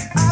I